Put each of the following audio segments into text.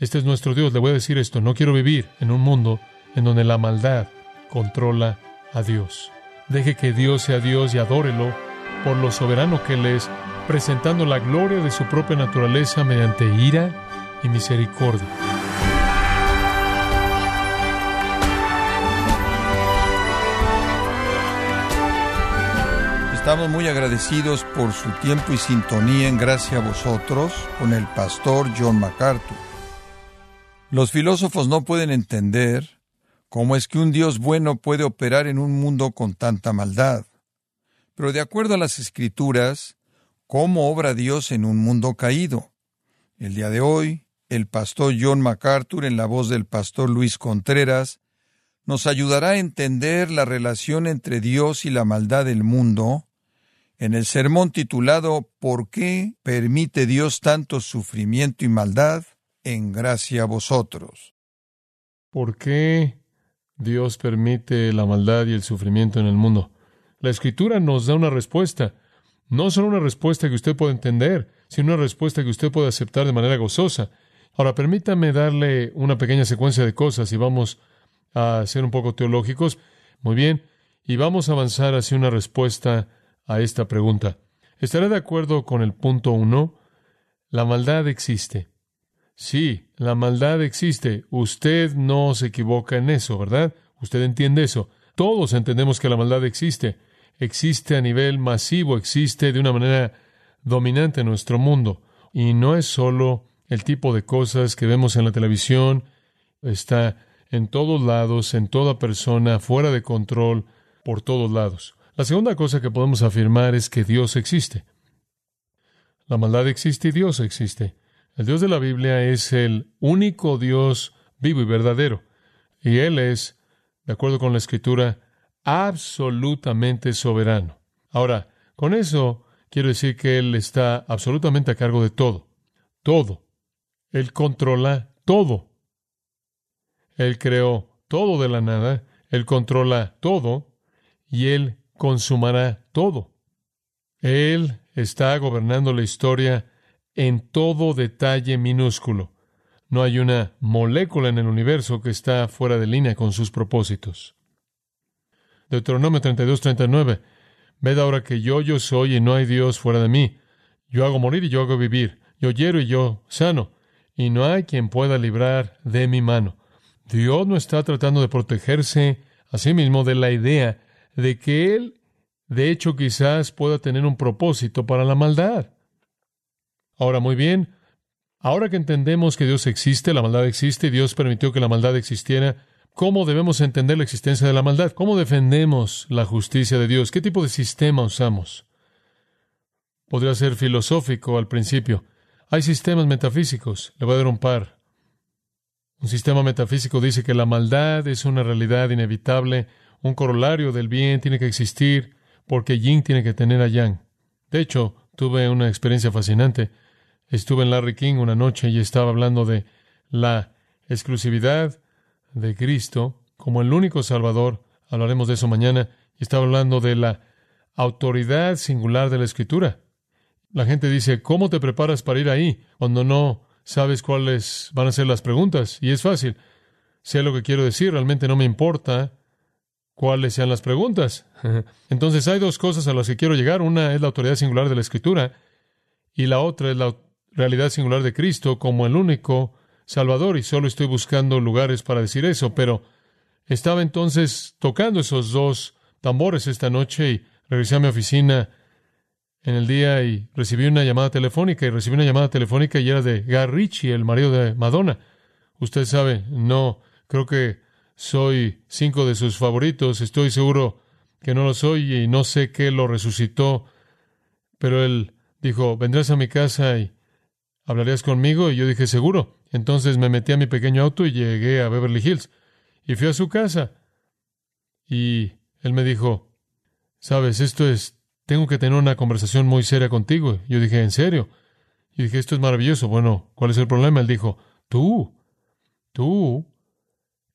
Este es nuestro Dios. Le voy a decir esto. No quiero vivir en un mundo en donde la maldad controla a Dios. Deje que Dios sea Dios y adórelo por lo soberano que Él es, presentando la gloria de su propia naturaleza mediante ira y misericordia. Estamos muy agradecidos por su tiempo y sintonía en gracia a vosotros con el pastor John MacArthur. Los filósofos no pueden entender cómo es que un Dios bueno puede operar en un mundo con tanta maldad. Pero de acuerdo a las escrituras, ¿cómo obra Dios en un mundo caído? El día de hoy, el pastor John MacArthur, en la voz del pastor Luis Contreras, nos ayudará a entender la relación entre Dios y la maldad del mundo en el sermón titulado ¿Por qué permite Dios tanto sufrimiento y maldad? En gracia a vosotros. ¿Por qué Dios permite la maldad y el sufrimiento en el mundo? La escritura nos da una respuesta. No solo una respuesta que usted puede entender, sino una respuesta que usted puede aceptar de manera gozosa. Ahora, permítame darle una pequeña secuencia de cosas y vamos a ser un poco teológicos. Muy bien. Y vamos a avanzar hacia una respuesta a esta pregunta. ¿Estará de acuerdo con el punto uno? La maldad existe. Sí, la maldad existe. Usted no se equivoca en eso, ¿verdad? Usted entiende eso. Todos entendemos que la maldad existe. Existe a nivel masivo, existe de una manera dominante en nuestro mundo. Y no es solo el tipo de cosas que vemos en la televisión, está en todos lados, en toda persona, fuera de control, por todos lados. La segunda cosa que podemos afirmar es que Dios existe. La maldad existe y Dios existe. El Dios de la Biblia es el único Dios vivo y verdadero. Y Él es, de acuerdo con la Escritura, absolutamente soberano. Ahora, con eso quiero decir que Él está absolutamente a cargo de todo. Todo. Él controla todo. Él creó todo de la nada. Él controla todo. Y Él consumará todo. Él está gobernando la historia en todo detalle minúsculo. No hay una molécula en el universo que está fuera de línea con sus propósitos. Deuteronomio 32, 39. Ved ahora que yo, yo soy y no hay Dios fuera de mí. Yo hago morir y yo hago vivir. Yo hiero y yo sano. Y no hay quien pueda librar de mi mano. Dios no está tratando de protegerse a sí mismo de la idea de que Él, de hecho, quizás pueda tener un propósito para la maldad. Ahora, muy bien, ahora que entendemos que Dios existe, la maldad existe, y Dios permitió que la maldad existiera, ¿cómo debemos entender la existencia de la maldad? ¿Cómo defendemos la justicia de Dios? ¿Qué tipo de sistema usamos? Podría ser filosófico al principio. Hay sistemas metafísicos. Le voy a dar un par. Un sistema metafísico dice que la maldad es una realidad inevitable un corolario del bien tiene que existir porque yin tiene que tener a yang. De hecho, tuve una experiencia fascinante. Estuve en Larry King una noche y estaba hablando de la exclusividad de Cristo como el único Salvador. Hablaremos de eso mañana. Y estaba hablando de la autoridad singular de la Escritura. La gente dice, ¿cómo te preparas para ir ahí cuando no sabes cuáles van a ser las preguntas? Y es fácil. Sé lo que quiero decir, realmente no me importa cuáles sean las preguntas. Entonces hay dos cosas a las que quiero llegar. Una es la autoridad singular de la Escritura y la otra es la realidad singular de Cristo como el único Salvador. Y solo estoy buscando lugares para decir eso. Pero estaba entonces tocando esos dos tambores esta noche y regresé a mi oficina en el día y recibí una llamada telefónica y recibí una llamada telefónica y era de Guy el marido de Madonna. Usted sabe, no, creo que soy cinco de sus favoritos, estoy seguro que no lo soy y no sé qué lo resucitó, pero él dijo, vendrás a mi casa y hablarías conmigo, y yo dije, seguro. Entonces me metí a mi pequeño auto y llegué a Beverly Hills, y fui a su casa, y él me dijo, sabes, esto es, tengo que tener una conversación muy seria contigo. Yo dije, ¿en serio? Y dije, esto es maravilloso. Bueno, ¿cuál es el problema? Él dijo, tú, tú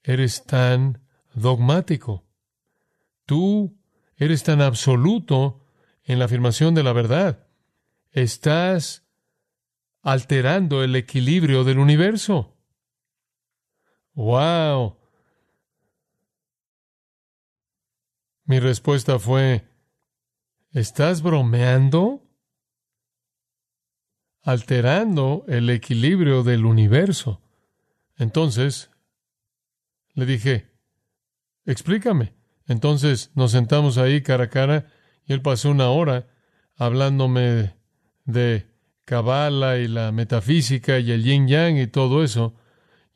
eres tan dogmático. Tú eres tan absoluto en la afirmación de la verdad. Estás alterando el equilibrio del universo. ¡Wow! Mi respuesta fue, ¿estás bromeando? Alterando el equilibrio del universo. Entonces, le dije, explícame. Entonces nos sentamos ahí cara a cara y él pasó una hora hablándome de Kabbalah y la metafísica y el yin yang y todo eso.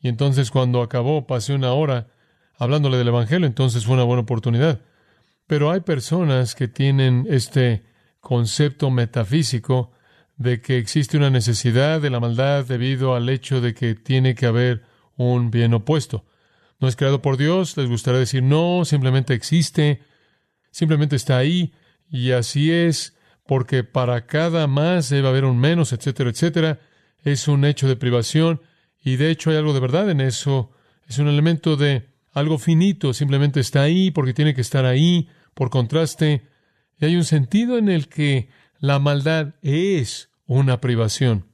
Y entonces cuando acabó pasé una hora hablándole del Evangelio, entonces fue una buena oportunidad. Pero hay personas que tienen este concepto metafísico de que existe una necesidad de la maldad debido al hecho de que tiene que haber un bien opuesto. No es creado por Dios, les gustaría decir no, simplemente existe, simplemente está ahí, y así es, porque para cada más debe haber un menos, etcétera, etcétera. Es un hecho de privación, y de hecho hay algo de verdad en eso. Es un elemento de algo finito, simplemente está ahí porque tiene que estar ahí, por contraste, y hay un sentido en el que la maldad es una privación.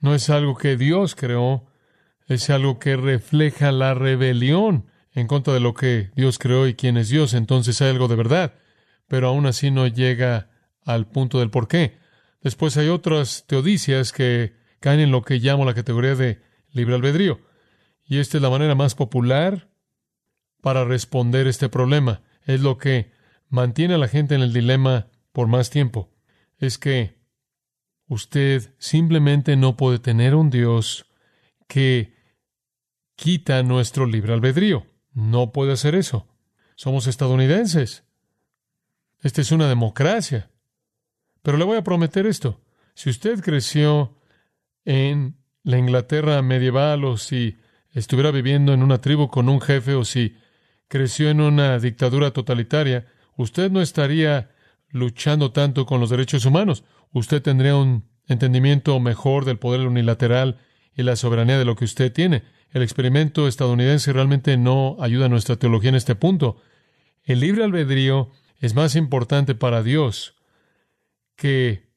No es algo que Dios creó, es algo que refleja la rebelión en contra de lo que Dios creó y quién es Dios. Entonces hay algo de verdad, pero aún así no llega al punto del por qué. Después hay otras teodicias que caen en lo que llamo la categoría de libre albedrío. Y esta es la manera más popular para responder este problema. Es lo que mantiene a la gente en el dilema por más tiempo. Es que usted simplemente no puede tener un Dios que quita nuestro libre albedrío. No puede hacer eso. Somos estadounidenses. Esta es una democracia. Pero le voy a prometer esto. Si usted creció en la Inglaterra medieval o si estuviera viviendo en una tribu con un jefe o si creció en una dictadura totalitaria, usted no estaría luchando tanto con los derechos humanos. Usted tendría un entendimiento mejor del poder unilateral y la soberanía de lo que usted tiene. El experimento estadounidense realmente no ayuda a nuestra teología en este punto. El libre albedrío es más importante para Dios que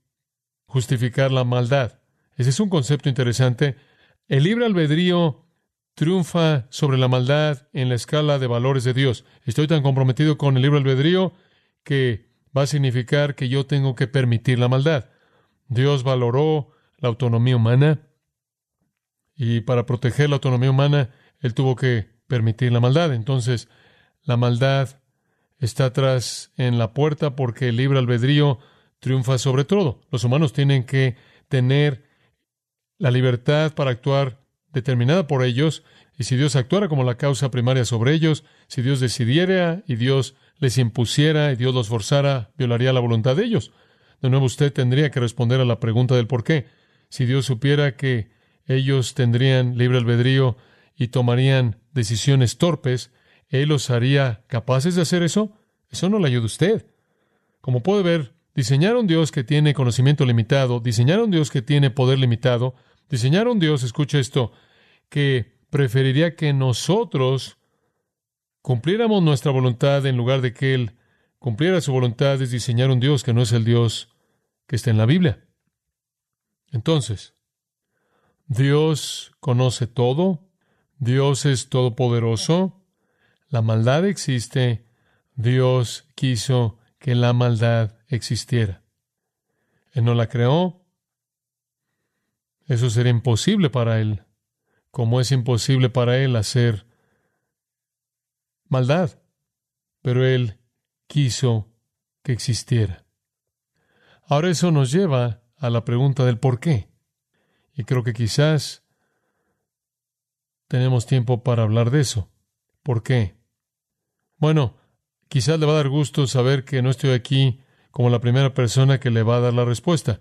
justificar la maldad. Ese es un concepto interesante. El libre albedrío triunfa sobre la maldad en la escala de valores de Dios. Estoy tan comprometido con el libre albedrío que va a significar que yo tengo que permitir la maldad. Dios valoró la autonomía humana, y para proteger la autonomía humana, él tuvo que permitir la maldad. Entonces, la maldad está atrás en la puerta porque el libre albedrío triunfa sobre todo. Los humanos tienen que tener la libertad para actuar determinada por ellos, y si Dios actuara como la causa primaria sobre ellos, si Dios decidiera y Dios les impusiera y Dios los forzara, violaría la voluntad de ellos. De nuevo, usted tendría que responder a la pregunta del por qué. Si Dios supiera que ellos tendrían libre albedrío y tomarían decisiones torpes, ¿Él los haría capaces de hacer eso? Eso no le ayuda a usted. Como puede ver, diseñar un Dios que tiene conocimiento limitado, diseñar un Dios que tiene poder limitado, diseñar un Dios, escucha esto, que preferiría que nosotros cumpliéramos nuestra voluntad en lugar de que Él cumpliera su voluntad, es diseñar un Dios que no es el Dios que está en la Biblia. Entonces, Dios conoce todo, Dios es todopoderoso, la maldad existe, Dios quiso que la maldad existiera. Él no la creó, eso sería imposible para Él, como es imposible para Él hacer maldad, pero Él quiso que existiera. Ahora eso nos lleva a la pregunta del por qué. Y creo que quizás tenemos tiempo para hablar de eso. ¿Por qué? Bueno, quizás le va a dar gusto saber que no estoy aquí como la primera persona que le va a dar la respuesta.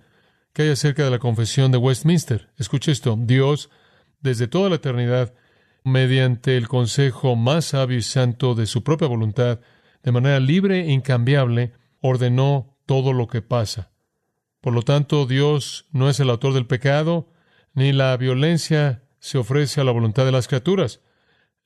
¿Qué hay acerca de la confesión de Westminster? Escuche esto. Dios, desde toda la eternidad, mediante el consejo más sabio y santo de su propia voluntad, de manera libre e incambiable, ordenó todo lo que pasa. Por lo tanto, Dios no es el autor del pecado, ni la violencia se ofrece a la voluntad de las criaturas,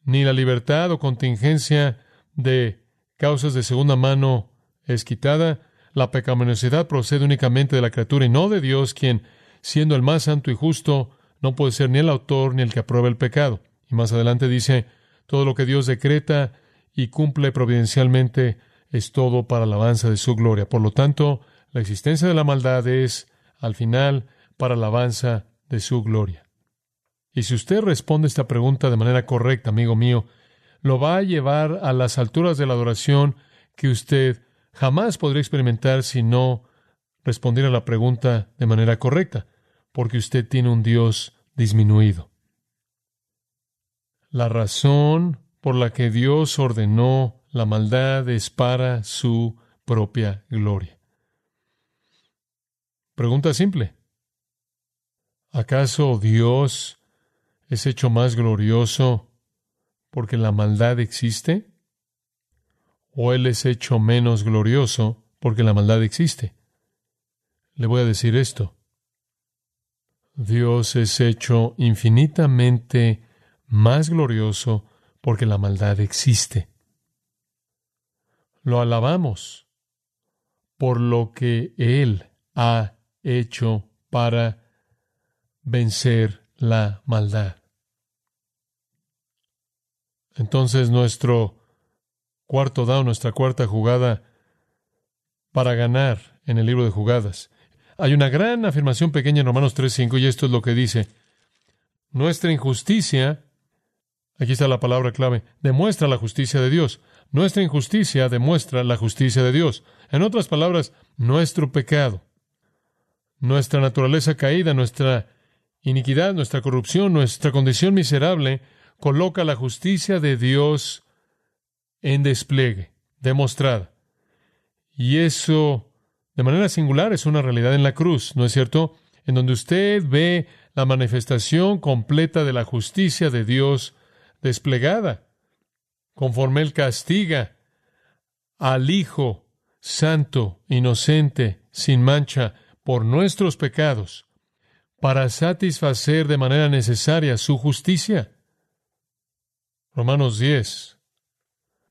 ni la libertad o contingencia de causas de segunda mano es quitada. La pecaminosidad procede únicamente de la criatura y no de Dios, quien, siendo el más santo y justo, no puede ser ni el autor ni el que aprueba el pecado. Y más adelante dice, todo lo que Dios decreta y cumple providencialmente es todo para alabanza de su gloria. Por lo tanto, la existencia de la maldad es, al final, para alabanza de su gloria. Y si usted responde esta pregunta de manera correcta, amigo mío, lo va a llevar a las alturas de la adoración que usted jamás podría experimentar si no respondiera a la pregunta de manera correcta, porque usted tiene un Dios disminuido. La razón por la que Dios ordenó la maldad es para su propia gloria. Pregunta simple. ¿Acaso Dios es hecho más glorioso porque la maldad existe? ¿O Él es hecho menos glorioso porque la maldad existe? Le voy a decir esto. Dios es hecho infinitamente más glorioso porque la maldad existe. Lo alabamos por lo que Él ha hecho para vencer la maldad. Entonces nuestro cuarto down, nuestra cuarta jugada para ganar en el libro de jugadas. Hay una gran afirmación pequeña en Romanos 3.5 y esto es lo que dice. Nuestra injusticia, aquí está la palabra clave, demuestra la justicia de Dios. Nuestra injusticia demuestra la justicia de Dios. En otras palabras, nuestro pecado, nuestra naturaleza caída, nuestra iniquidad, nuestra corrupción, nuestra condición miserable, coloca la justicia de Dios en despliegue, demostrada. Y eso, de manera singular, es una realidad en la cruz, ¿no es cierto? En donde usted ve la manifestación completa de la justicia de Dios desplegada, conforme Él castiga al Hijo Santo, inocente, sin mancha, por nuestros pecados, para satisfacer de manera necesaria su justicia. Romanos 10.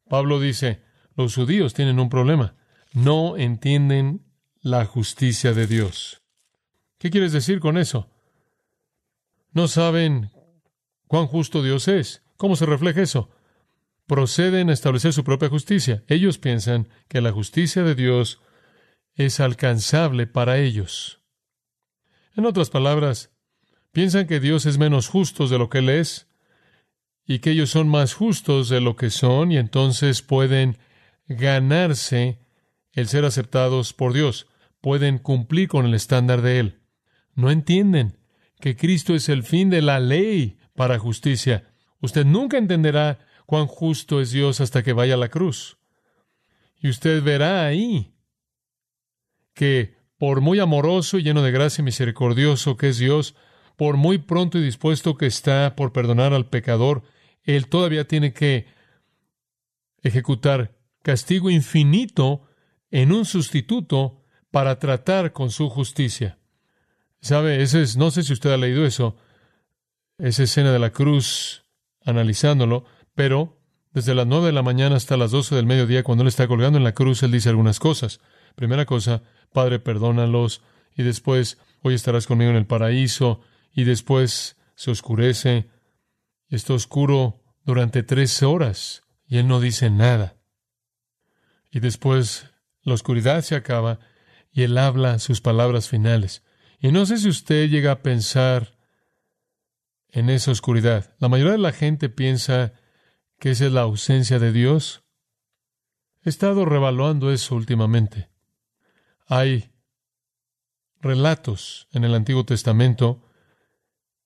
Pablo dice, los judíos tienen un problema. No entienden la justicia de Dios. ¿Qué quieres decir con eso? No saben cuán justo Dios es. ¿Cómo se refleja eso? Proceden a establecer su propia justicia. Ellos piensan que la justicia de Dios es alcanzable para ellos. En otras palabras, piensan que Dios es menos justo de lo que Él es y que ellos son más justos de lo que son y entonces pueden ganarse el ser aceptados por Dios, pueden cumplir con el estándar de Él. No entienden que Cristo es el fin de la ley para justicia. Usted nunca entenderá cuán justo es Dios hasta que vaya a la cruz. Y usted verá ahí que por muy amoroso y lleno de gracia y misericordioso que es Dios, por muy pronto y dispuesto que está por perdonar al pecador, Él todavía tiene que ejecutar castigo infinito en un sustituto para tratar con su justicia. ¿Sabe? No sé si usted ha leído eso, esa escena de la cruz, analizándolo, pero desde las nueve de la mañana hasta las doce del mediodía, cuando Él está colgando en la cruz, Él dice algunas cosas. Primera cosa, Padre, perdónalos, y después, hoy estarás conmigo en el paraíso, y después se oscurece, y está oscuro durante tres horas, y él no dice nada. Y después la oscuridad se acaba, y él habla sus palabras finales. Y no sé si usted llega a pensar en esa oscuridad. La mayoría de la gente piensa que esa es la ausencia de Dios. He estado revaluando eso últimamente. Hay relatos en el Antiguo Testamento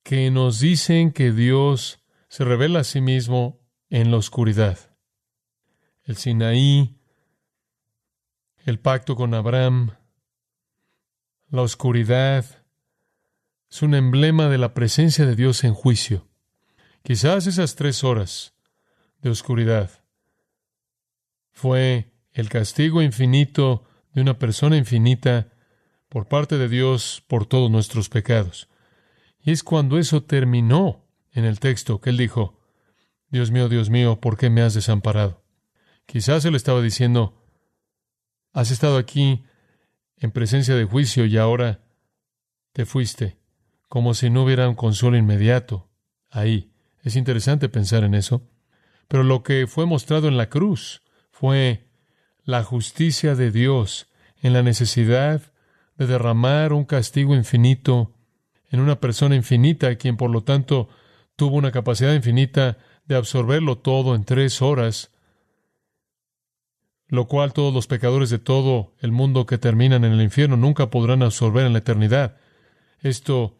que nos dicen que Dios se revela a sí mismo en la oscuridad. El Sinaí, el pacto con Abraham, la oscuridad, es un emblema de la presencia de Dios en juicio. Quizás esas tres horas de oscuridad fue el castigo infinito de una persona infinita por parte de Dios por todos nuestros pecados. Y es cuando eso terminó en el texto que él dijo, Dios mío, Dios mío, ¿por qué me has desamparado? Quizás él estaba diciendo, has estado aquí en presencia de juicio y ahora te fuiste, como si no hubiera un consuelo inmediato ahí. Es interesante pensar en eso. Pero lo que fue mostrado en la cruz fue la justicia de Dios en la necesidad de derramar un castigo infinito en una persona infinita, quien por lo tanto tuvo una capacidad infinita de absorberlo todo en tres horas, lo cual todos los pecadores de todo el mundo que terminan en el infierno nunca podrán absorber en la eternidad. Esto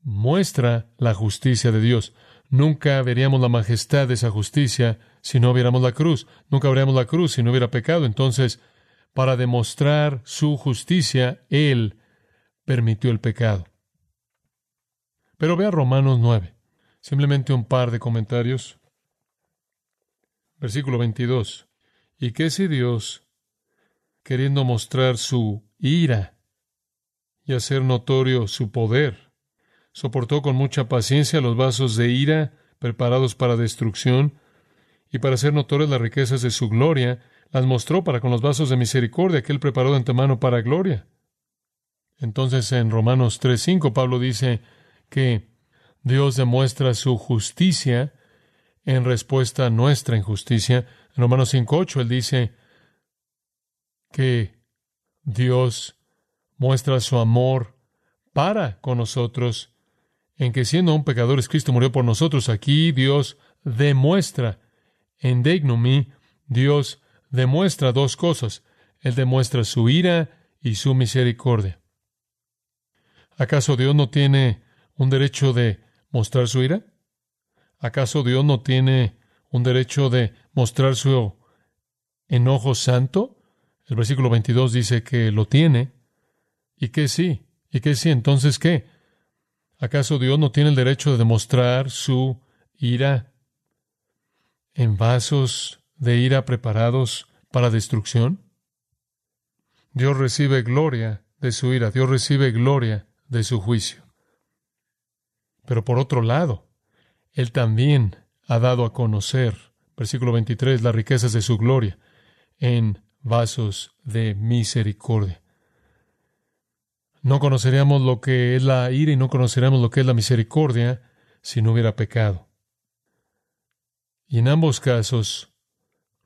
muestra la justicia de Dios. Nunca veríamos la majestad de esa justicia si no viéramos la cruz. Nunca veríamos la cruz si no hubiera pecado. Entonces, para demostrar su justicia, Él permitió el pecado. Pero vea Romanos 9. Simplemente un par de comentarios. Versículo 22. ¿Y qué si Dios, queriendo mostrar su ira y hacer notorio su poder, soportó con mucha paciencia los vasos de ira preparados para destrucción, y para hacer notorias las riquezas de su gloria, las mostró para con los vasos de misericordia que él preparó de antemano para gloria? Entonces en Romanos 3.5 Pablo dice que Dios demuestra su justicia en respuesta a nuestra injusticia. En Romanos 5.8 él dice que Dios muestra su amor para con nosotros, en que siendo un pecador Cristo murió por nosotros. Aquí Dios demuestra, en Degnumi, Dios demuestra dos cosas. Él demuestra su ira y su misericordia. ¿Acaso Dios no tiene un derecho de mostrar su ira? ¿Acaso Dios no tiene un derecho de mostrar su enojo santo? El versículo 22 dice que lo tiene. ¿Y que sí? ¿Y que sí? Entonces, ¿qué? ¿Acaso Dios no tiene el derecho de demostrar su ira en vasos de ira preparados para destrucción? Dios recibe gloria de su ira, Dios recibe gloria de su juicio. Pero por otro lado, Él también ha dado a conocer, versículo 23, las riquezas de su gloria en vasos de misericordia. No conoceríamos lo que es la ira y no conoceríamos lo que es la misericordia si no hubiera pecado. Y en ambos casos,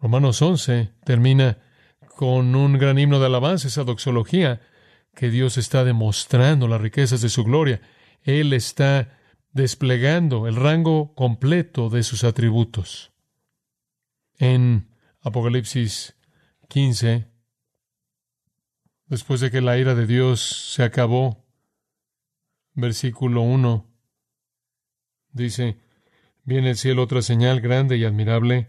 Romanos 11 termina con un gran himno de alabanza, esa doxología, que Dios está demostrando las riquezas de su gloria. Él está desplegando el rango completo de sus atributos. En Apocalipsis 15, después de que la ira de Dios se acabó, versículo 1, dice, viene el cielo otra señal grande y admirable,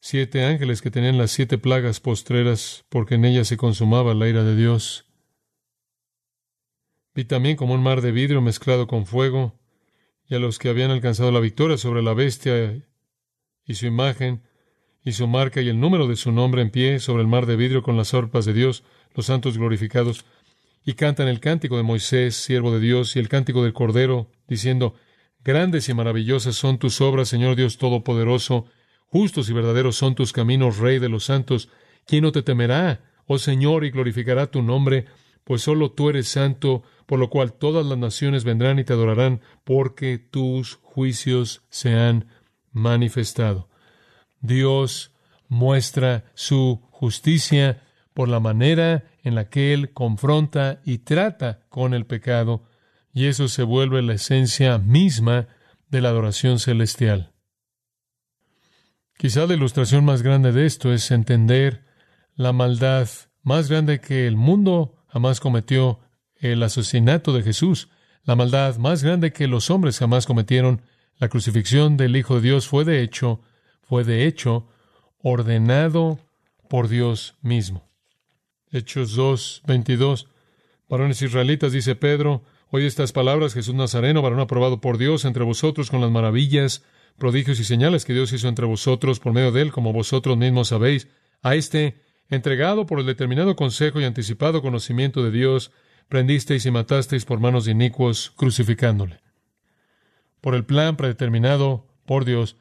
siete ángeles que tenían las siete plagas postreras, porque en ellas se consumaba la ira de Dios. Vi también como un mar de vidrio mezclado con fuego, y a los que habían alcanzado la victoria sobre la bestia y su imagen, y su marca y el número de su nombre en pie sobre el mar de vidrio con las orpas de Dios, los santos glorificados, y cantan el cántico de Moisés, siervo de Dios, y el cántico del Cordero, diciendo, Grandes y maravillosas son tus obras, Señor Dios Todopoderoso, justos y verdaderos son tus caminos, Rey de los santos. ¿Quién no te temerá, oh Señor, y glorificará tu nombre? Pues solo tú eres santo, por lo cual todas las naciones vendrán y te adorarán, porque tus juicios se han manifestado. Dios muestra su justicia por la manera en la que Él confronta y trata con el pecado, y eso se vuelve la esencia misma de la adoración celestial. Quizá la ilustración más grande de esto es entender la maldad más grande que el mundo jamás cometió el asesinato de Jesús, la maldad más grande que los hombres jamás cometieron, la crucifixión del Hijo de Dios fue de hecho, fue de hecho ordenado por Dios mismo. Hechos 2, 22. Varones israelitas, dice Pedro, oye estas palabras, Jesús Nazareno, varón aprobado por Dios entre vosotros con las maravillas, prodigios y señales que Dios hizo entre vosotros por medio de él, como vosotros mismos sabéis, a este, entregado por el determinado consejo y anticipado conocimiento de Dios, prendisteis y matasteis por manos de inicuos, crucificándole. Por el plan predeterminado por Dios,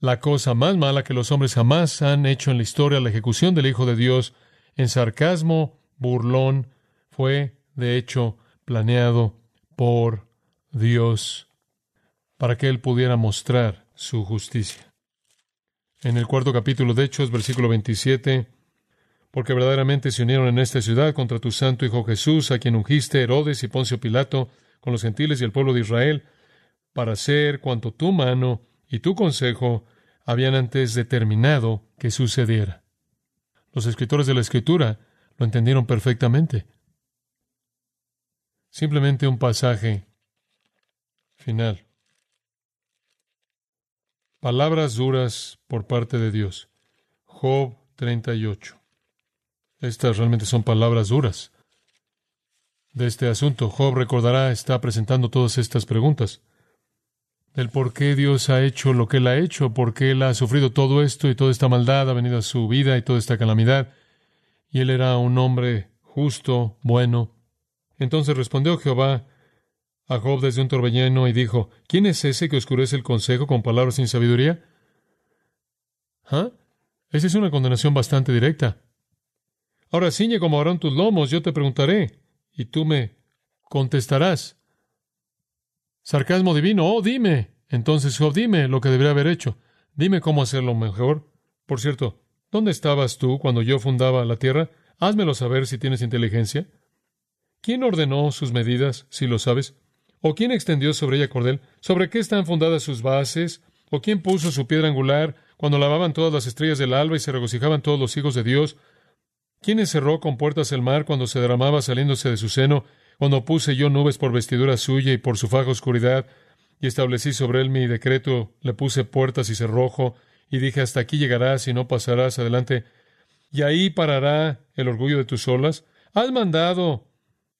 la cosa más mala que los hombres jamás han hecho en la historia, la ejecución del Hijo de Dios, en sarcasmo, burlón, fue, de hecho, planeado por Dios. para que Él pudiera mostrar su justicia. En el cuarto capítulo de Hechos, versículo 27, porque verdaderamente se unieron en esta ciudad contra tu santo Hijo Jesús, a quien ungiste Herodes y Poncio Pilato, con los gentiles y el pueblo de Israel, para hacer cuanto tu mano y tu consejo habían antes determinado que sucediera. Los escritores de la Escritura lo entendieron perfectamente. Simplemente un pasaje final. Palabras duras por parte de Dios. Job 38. Estas realmente son palabras duras de este asunto. Job recordará, está presentando todas estas preguntas. Del por qué Dios ha hecho lo que Él ha hecho, por qué Él ha sufrido todo esto y toda esta maldad ha venido a su vida y toda esta calamidad. Y Él era un hombre justo, bueno. Entonces respondió Jehová a Job desde un torbellino y dijo, ¿quién es ese que oscurece el consejo con palabras sin sabiduría? ¿Ah? Esa es una condenación bastante directa. Ahora ciñe como harán tus lomos, yo te preguntaré, y tú me contestarás. Sarcasmo divino, oh, dime. Entonces, Job, dime lo que debería haber hecho. Dime cómo hacerlo mejor. Por cierto, ¿dónde estabas tú cuando yo fundaba la tierra? Házmelo saber si tienes inteligencia. ¿Quién ordenó sus medidas, si lo sabes? ¿O quién extendió sobre ella cordel? ¿Sobre qué están fundadas sus bases? ¿O quién puso su piedra angular cuando lavaban todas las estrellas del alba y se regocijaban todos los hijos de Dios? ¿Quién encerró con puertas el mar cuando se derramaba saliéndose de su seno? Cuando puse yo nubes por vestidura suya y por su faja oscuridad, y establecí sobre él mi decreto, le puse puertas y cerrojo, y dije hasta aquí llegarás y no pasarás adelante, y ahí parará el orgullo de tus olas. Has mandado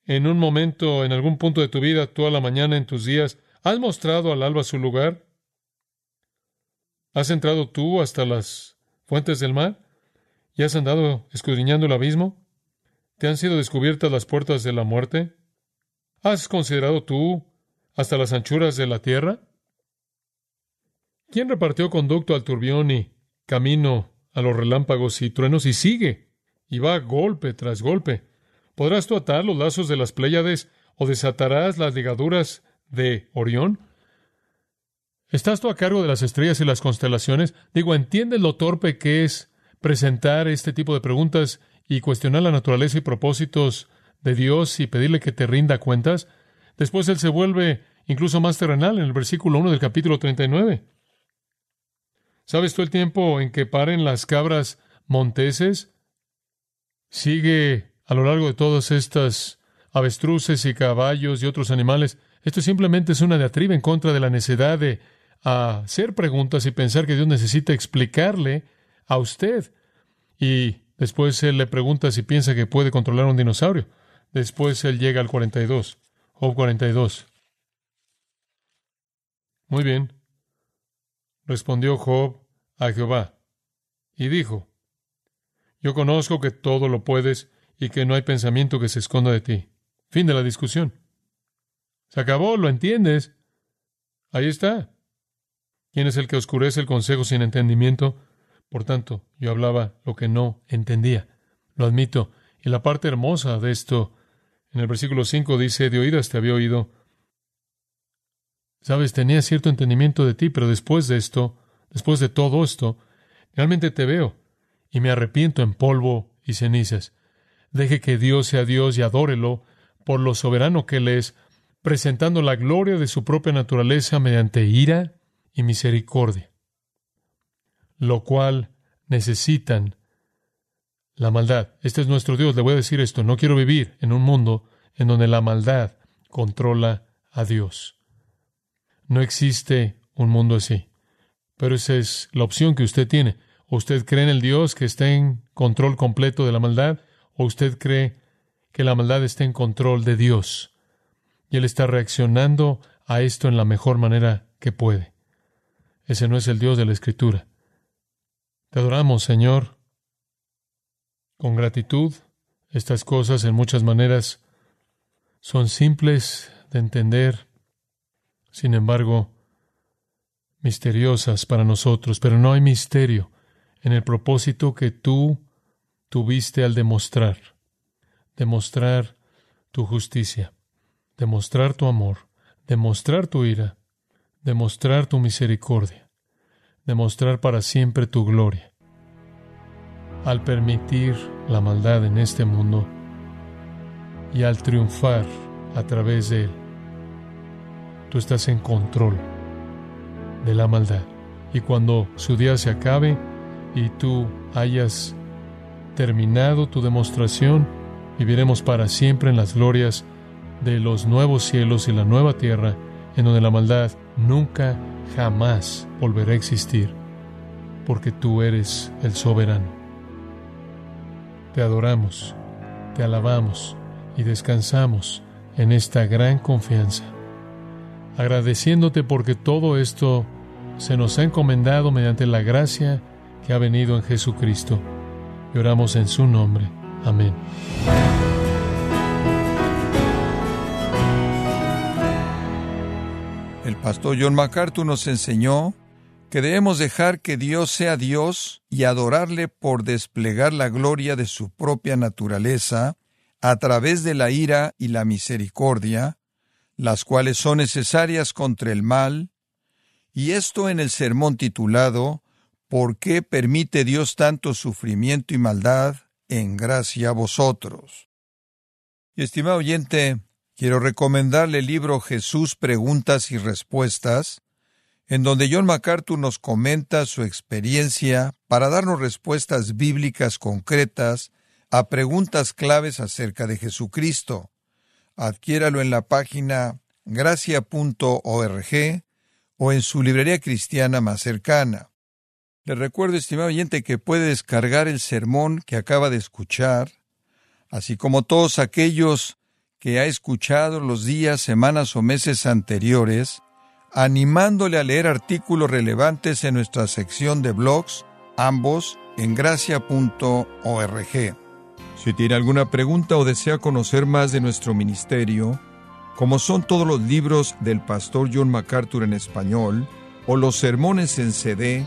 en un momento, en algún punto de tu vida, toda la mañana en tus días, has mostrado al alba su lugar. ¿Has entrado tú hasta las fuentes del mar? ¿Y has andado escudriñando el abismo? ¿Te han sido descubiertas las puertas de la muerte? ¿Has considerado tú hasta las anchuras de la tierra? ¿Quién repartió conducto al turbión y camino a los relámpagos y truenos y sigue? Y va golpe tras golpe. ¿Podrás tú atar los lazos de las Pléyades o desatarás las ligaduras de Orión? ¿Estás tú a cargo de las estrellas y las constelaciones? Digo, ¿entiendes lo torpe que es presentar este tipo de preguntas y cuestionar la naturaleza y propósitos de Dios y pedirle que te rinda cuentas, después Él se vuelve incluso más terrenal en el versículo 1 del capítulo 39. ¿Sabes tú el tiempo en que paren las cabras monteses? Sigue a lo largo de todas estas avestruces y caballos y otros animales. Esto simplemente es una diatriba en contra de la necesidad de hacer preguntas y pensar que Dios necesita explicarle a usted. Y después él le pregunta si piensa que puede controlar un dinosaurio. Después él llega al 42. Job 42. Muy bien. Respondió Job a Jehová y dijo, Yo conozco que todo lo puedes y que no hay pensamiento que se esconda de ti. Fin de la discusión. Se acabó, lo entiendes. Ahí está. ¿Quién es el que oscurece el consejo sin entendimiento? Por tanto, yo hablaba lo que no entendía. Lo admito. Y la parte hermosa de esto, en el versículo 5 dice, de oídas te había oído. Sabes, tenía cierto entendimiento de ti, pero después de esto, después de todo esto, realmente te veo y me arrepiento en polvo y cenizas. Deje que Dios sea Dios y adórelo por lo soberano que Él es, presentando la gloria de su propia naturaleza mediante ira y misericordia lo cual necesitan la maldad. Este es nuestro Dios. Le voy a decir esto. No quiero vivir en un mundo en donde la maldad controla a Dios. No existe un mundo así. Pero esa es la opción que usted tiene. Usted cree en el Dios que está en control completo de la maldad, o usted cree que la maldad está en control de Dios. Y Él está reaccionando a esto en la mejor manera que puede. Ese no es el Dios de la Escritura. Te adoramos, Señor, con gratitud. Estas cosas en muchas maneras son simples de entender, sin embargo, misteriosas para nosotros, pero no hay misterio en el propósito que tú tuviste al demostrar, demostrar tu justicia, demostrar tu amor, demostrar tu ira, demostrar tu misericordia, demostrar para siempre tu gloria. Al permitir la maldad en este mundo y al triunfar a través de él, tú estás en control de la maldad. Y cuando su día se acabe y tú hayas terminado tu demostración, viviremos para siempre en las glorias de los nuevos cielos y la nueva tierra, en donde la maldad nunca, jamás volverá a existir, porque tú eres el soberano. Te adoramos, te alabamos y descansamos en esta gran confianza, agradeciéndote porque todo esto se nos ha encomendado mediante la gracia que ha venido en Jesucristo. Y oramos en su nombre. Amén. El pastor John MacArthur nos enseñó que debemos dejar que Dios sea Dios y adorarle por desplegar la gloria de su propia naturaleza a través de la ira y la misericordia, las cuales son necesarias contra el mal, y esto en el sermón titulado ¿Por qué permite Dios tanto sufrimiento y maldad en gracia a vosotros? Y estimado oyente, quiero recomendarle el libro Jesús Preguntas y Respuestas, en donde John MacArthur nos comenta su experiencia para darnos respuestas bíblicas concretas a preguntas claves acerca de Jesucristo. Adquiéralo en la página gracia.org o en su librería cristiana más cercana. Le recuerdo, estimado oyente, que puede descargar el sermón que acaba de escuchar, así como todos aquellos que ha escuchado los días, semanas o meses anteriores, animándole a leer artículos relevantes en nuestra sección de blogs, ambos en gracia.org. Si tiene alguna pregunta o desea conocer más de nuestro ministerio, como son todos los libros del pastor John MacArthur en español o los sermones en CD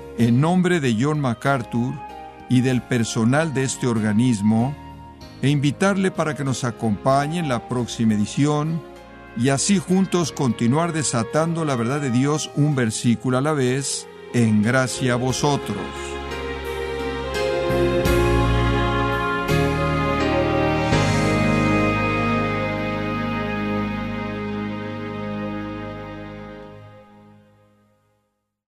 en nombre de John MacArthur y del personal de este organismo e invitarle para que nos acompañe en la próxima edición y así juntos continuar desatando la verdad de Dios un versículo a la vez en gracia a vosotros.